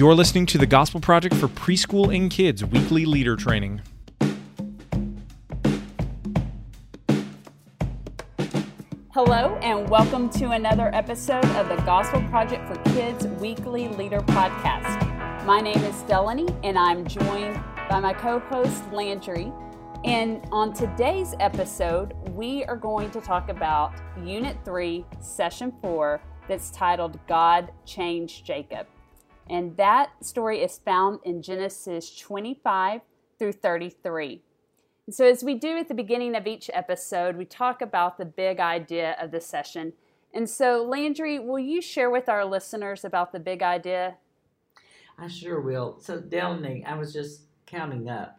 You're listening to the Gospel Project for Preschool and Kids weekly leader training. Hello, and welcome to another episode of the Gospel Project for Kids weekly leader podcast. My name is Delaney, and I'm joined by my co host Landry. And on today's episode, we are going to talk about Unit 3, Session 4, that's titled God Changed Jacob. And that story is found in Genesis 25 through 33. And so, as we do at the beginning of each episode, we talk about the big idea of the session. And so, Landry, will you share with our listeners about the big idea? I sure will. So, Delaney, I was just counting up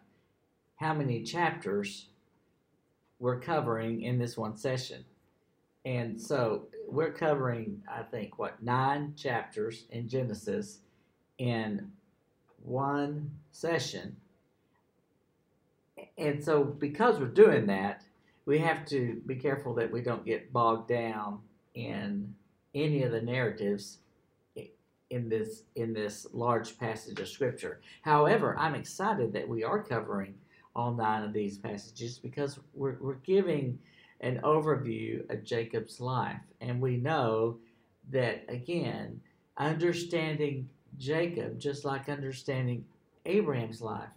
how many chapters we're covering in this one session. And so, we're covering, I think, what, nine chapters in Genesis in one session. And so, because we're doing that, we have to be careful that we don't get bogged down in any of the narratives in this in this large passage of scripture. However, I'm excited that we are covering all nine of these passages because we're, we're giving an overview of Jacob's life. And we know that, again, understanding Jacob, just like understanding Abraham's life,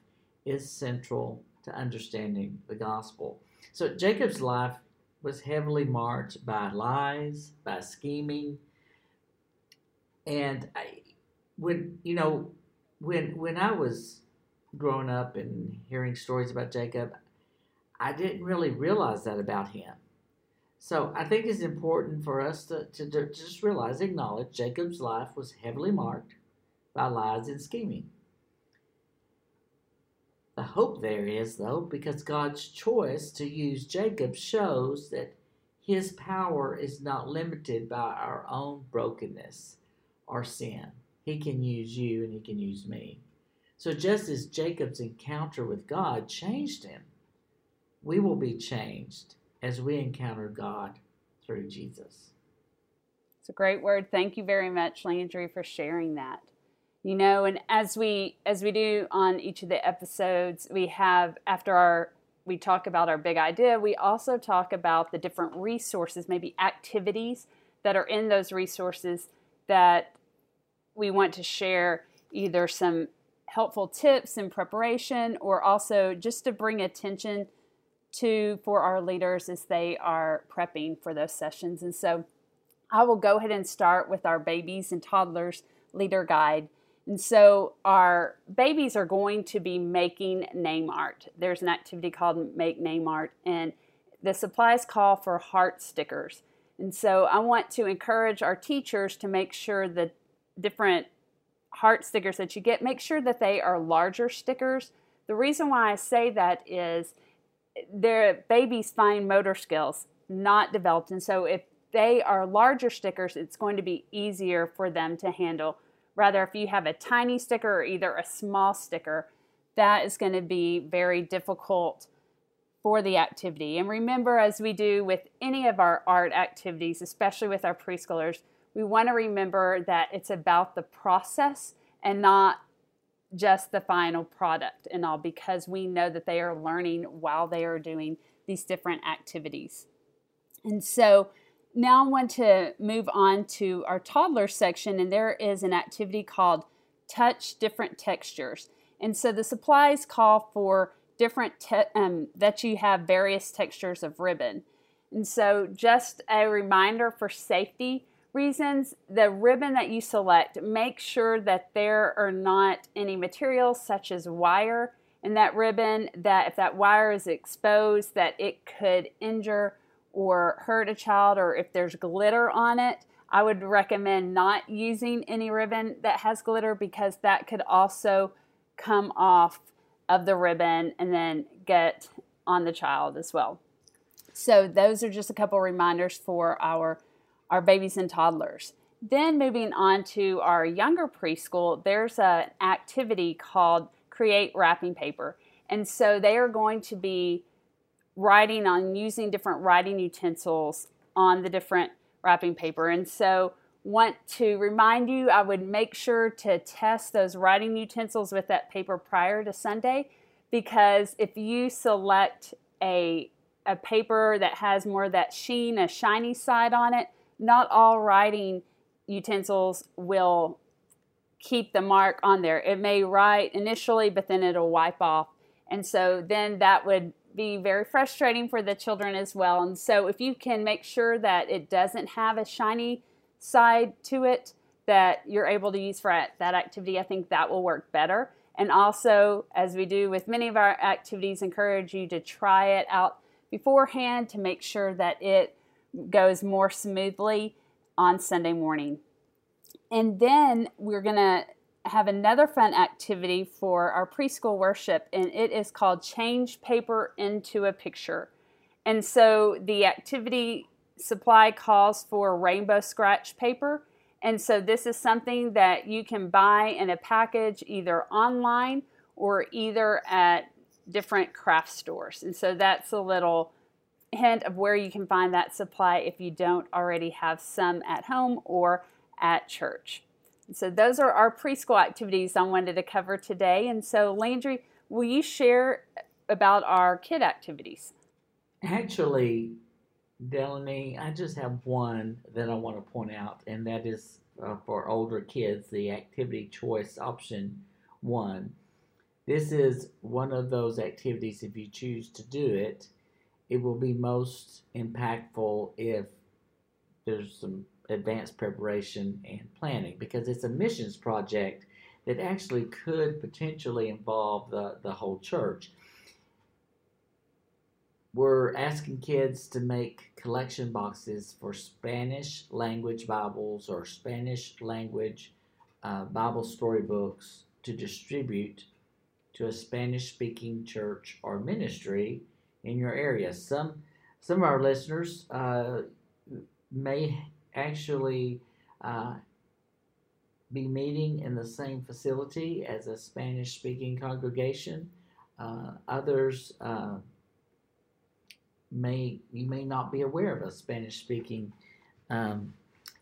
is central to understanding the gospel. So Jacob's life was heavily marked by lies, by scheming, and I, when you know, when when I was growing up and hearing stories about Jacob, I didn't really realize that about him. So I think it's important for us to, to, to just realize, acknowledge Jacob's life was heavily marked by lies and scheming. The hope there is, though, because God's choice to use Jacob shows that his power is not limited by our own brokenness or sin. He can use you and he can use me. So, just as Jacob's encounter with God changed him, we will be changed as we encounter God through Jesus. It's a great word. Thank you very much, Landry, for sharing that you know and as we as we do on each of the episodes we have after our we talk about our big idea we also talk about the different resources maybe activities that are in those resources that we want to share either some helpful tips in preparation or also just to bring attention to for our leaders as they are prepping for those sessions. And so i will go ahead and start with our babies and toddlers leader guide and so our babies are going to be making name art. There's an activity called Make Name Art, and the supplies call for heart stickers. And so I want to encourage our teachers to make sure that different heart stickers that you get, make sure that they are larger stickers. The reason why I say that is their babies' fine motor skills not developed. And so if they are larger stickers, it's going to be easier for them to handle Rather, if you have a tiny sticker or either a small sticker, that is going to be very difficult for the activity. And remember, as we do with any of our art activities, especially with our preschoolers, we want to remember that it's about the process and not just the final product and all because we know that they are learning while they are doing these different activities. And so now I want to move on to our toddler section, and there is an activity called Touch Different Textures. And so the supplies call for different, um, that you have various textures of ribbon. And so, just a reminder for safety reasons the ribbon that you select, make sure that there are not any materials such as wire in that ribbon, that if that wire is exposed, that it could injure or hurt a child or if there's glitter on it, I would recommend not using any ribbon that has glitter because that could also come off of the ribbon and then get on the child as well. So those are just a couple reminders for our our babies and toddlers. Then moving on to our younger preschool, there's an activity called create wrapping paper. And so they are going to be writing on using different writing utensils on the different wrapping paper. And so want to remind you I would make sure to test those writing utensils with that paper prior to Sunday because if you select a a paper that has more of that sheen, a shiny side on it, not all writing utensils will keep the mark on there. It may write initially, but then it'll wipe off. And so then that would be very frustrating for the children as well. And so if you can make sure that it doesn't have a shiny side to it that you're able to use for that activity, I think that will work better. And also, as we do with many of our activities, encourage you to try it out beforehand to make sure that it goes more smoothly on Sunday morning. And then we're going to have another fun activity for our preschool worship, and it is called Change Paper into a Picture. And so the activity supply calls for rainbow scratch paper. And so this is something that you can buy in a package either online or either at different craft stores. And so that's a little hint of where you can find that supply if you don't already have some at home or at church. So those are our preschool activities I wanted to cover today. And so Landry, will you share about our kid activities? Actually, Delaney, I just have one that I want to point out, and that is uh, for older kids, the activity choice option one. This is one of those activities, if you choose to do it, it will be most impactful if there's some advanced preparation and planning because it's a missions project that actually could potentially involve the, the whole church. We're asking kids to make collection boxes for Spanish language Bibles or Spanish language uh, Bible storybooks to distribute to a Spanish speaking church or ministry in your area. Some some of our listeners uh, may actually uh, be meeting in the same facility as a Spanish speaking congregation. Uh, others uh, may you may not be aware of a Spanish speaking um,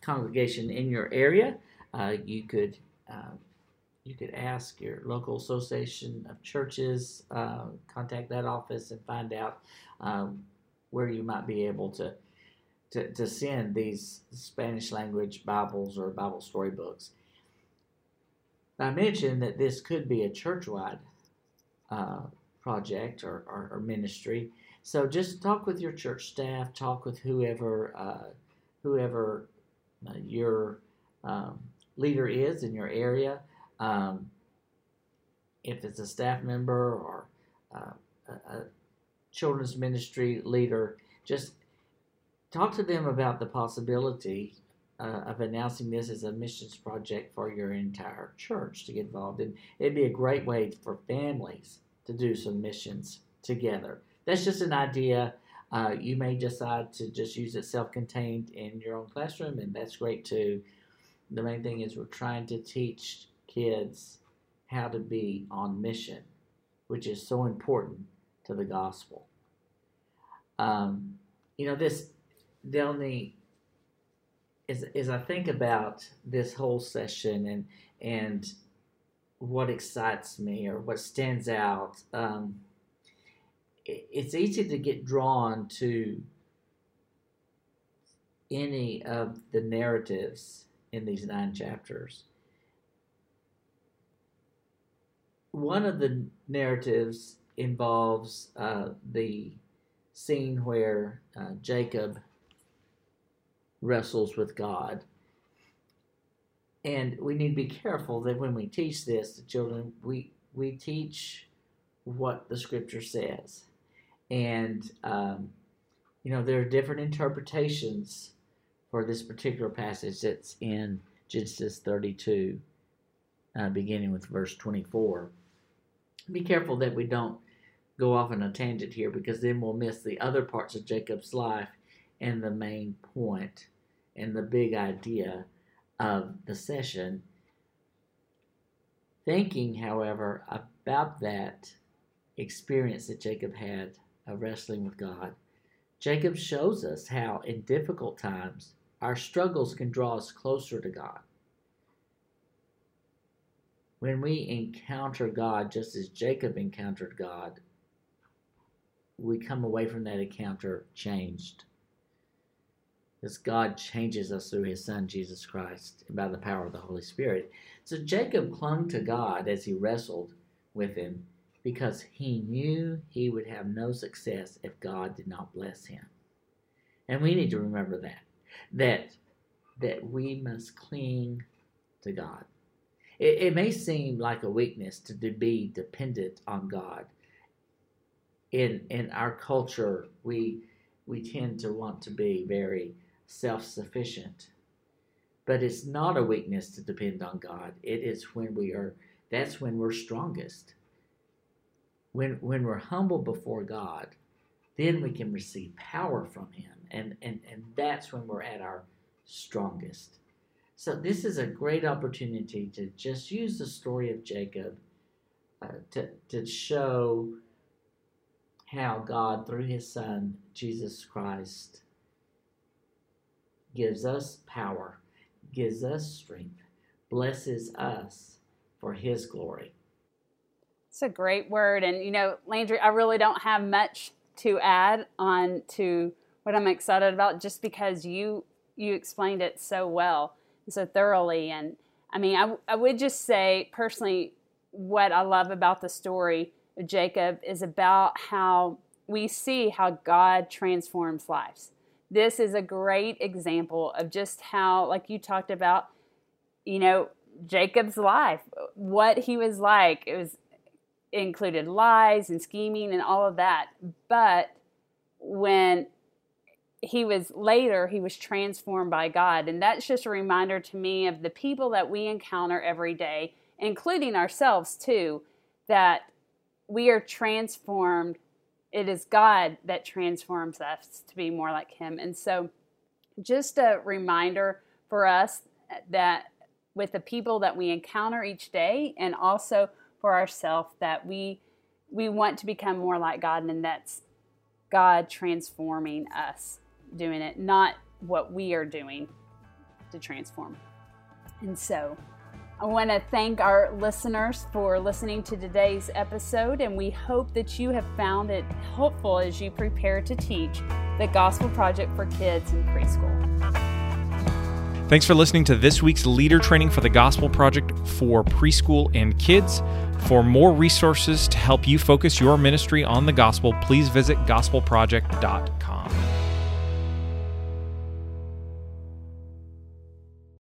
congregation in your area. Uh, you could uh, you could ask your local association of churches, uh, contact that office, and find out um, where you might be able to to, to send these Spanish language Bibles or Bible storybooks. I mentioned that this could be a church-wide uh, project or, or, or, ministry. So just talk with your church staff, talk with whoever uh, whoever uh, your um, leader is in your area. Um, if it's a staff member or uh, a, a children's ministry leader, just talk to them about the possibility uh, of announcing this as a missions project for your entire church to get involved in. It'd be a great way for families to do some missions together. That's just an idea. Uh, you may decide to just use it self contained in your own classroom, and that's great too. The main thing is we're trying to teach kids how to be on mission, which is so important to the gospel. Um, you know, this Delaney, as, as I think about this whole session and and what excites me or what stands out, um, it, it's easy to get drawn to any of the narratives in these nine chapters. One of the narratives involves uh, the scene where uh, Jacob wrestles with God. And we need to be careful that when we teach this to children, we, we teach what the scripture says. And, um, you know, there are different interpretations for this particular passage that's in Genesis 32, uh, beginning with verse 24. Be careful that we don't go off on a tangent here because then we'll miss the other parts of Jacob's life and the main point and the big idea of the session. Thinking, however, about that experience that Jacob had of wrestling with God, Jacob shows us how, in difficult times, our struggles can draw us closer to God. When we encounter God, just as Jacob encountered God, we come away from that encounter changed. As God changes us through his Son, Jesus Christ, by the power of the Holy Spirit. So Jacob clung to God as he wrestled with him because he knew he would have no success if God did not bless him. And we need to remember that. That that we must cling to God. It, it may seem like a weakness to, to be dependent on God. In in our culture, we we tend to want to be very self-sufficient. But it's not a weakness to depend on God. It is when we are that's when we're strongest. When when we're humble before God, then we can receive power from him. And and, and that's when we're at our strongest. So this is a great opportunity to just use the story of Jacob uh, to, to show how God, through his son, Jesus Christ, gives us power, gives us strength, blesses us for his glory. It's a great word. And, you know, Landry, I really don't have much to add on to what I'm excited about just because you you explained it so well and so thoroughly. And I mean, I, I would just say personally, what I love about the story of Jacob is about how we see how God transforms lives. This is a great example of just how, like you talked about, you know, Jacob's life, what he was like. It was included lies and scheming and all of that. But when he was later he was transformed by god and that's just a reminder to me of the people that we encounter every day including ourselves too that we are transformed it is god that transforms us to be more like him and so just a reminder for us that with the people that we encounter each day and also for ourselves that we we want to become more like god and that's god transforming us doing it, not what we are doing to transform. And so I want to thank our listeners for listening to today's episode, and we hope that you have found it helpful as you prepare to teach the Gospel Project for Kids in Preschool. Thanks for listening to this week's leader training for the Gospel Project for preschool and kids. For more resources to help you focus your ministry on the gospel, please visit gospelproject.com.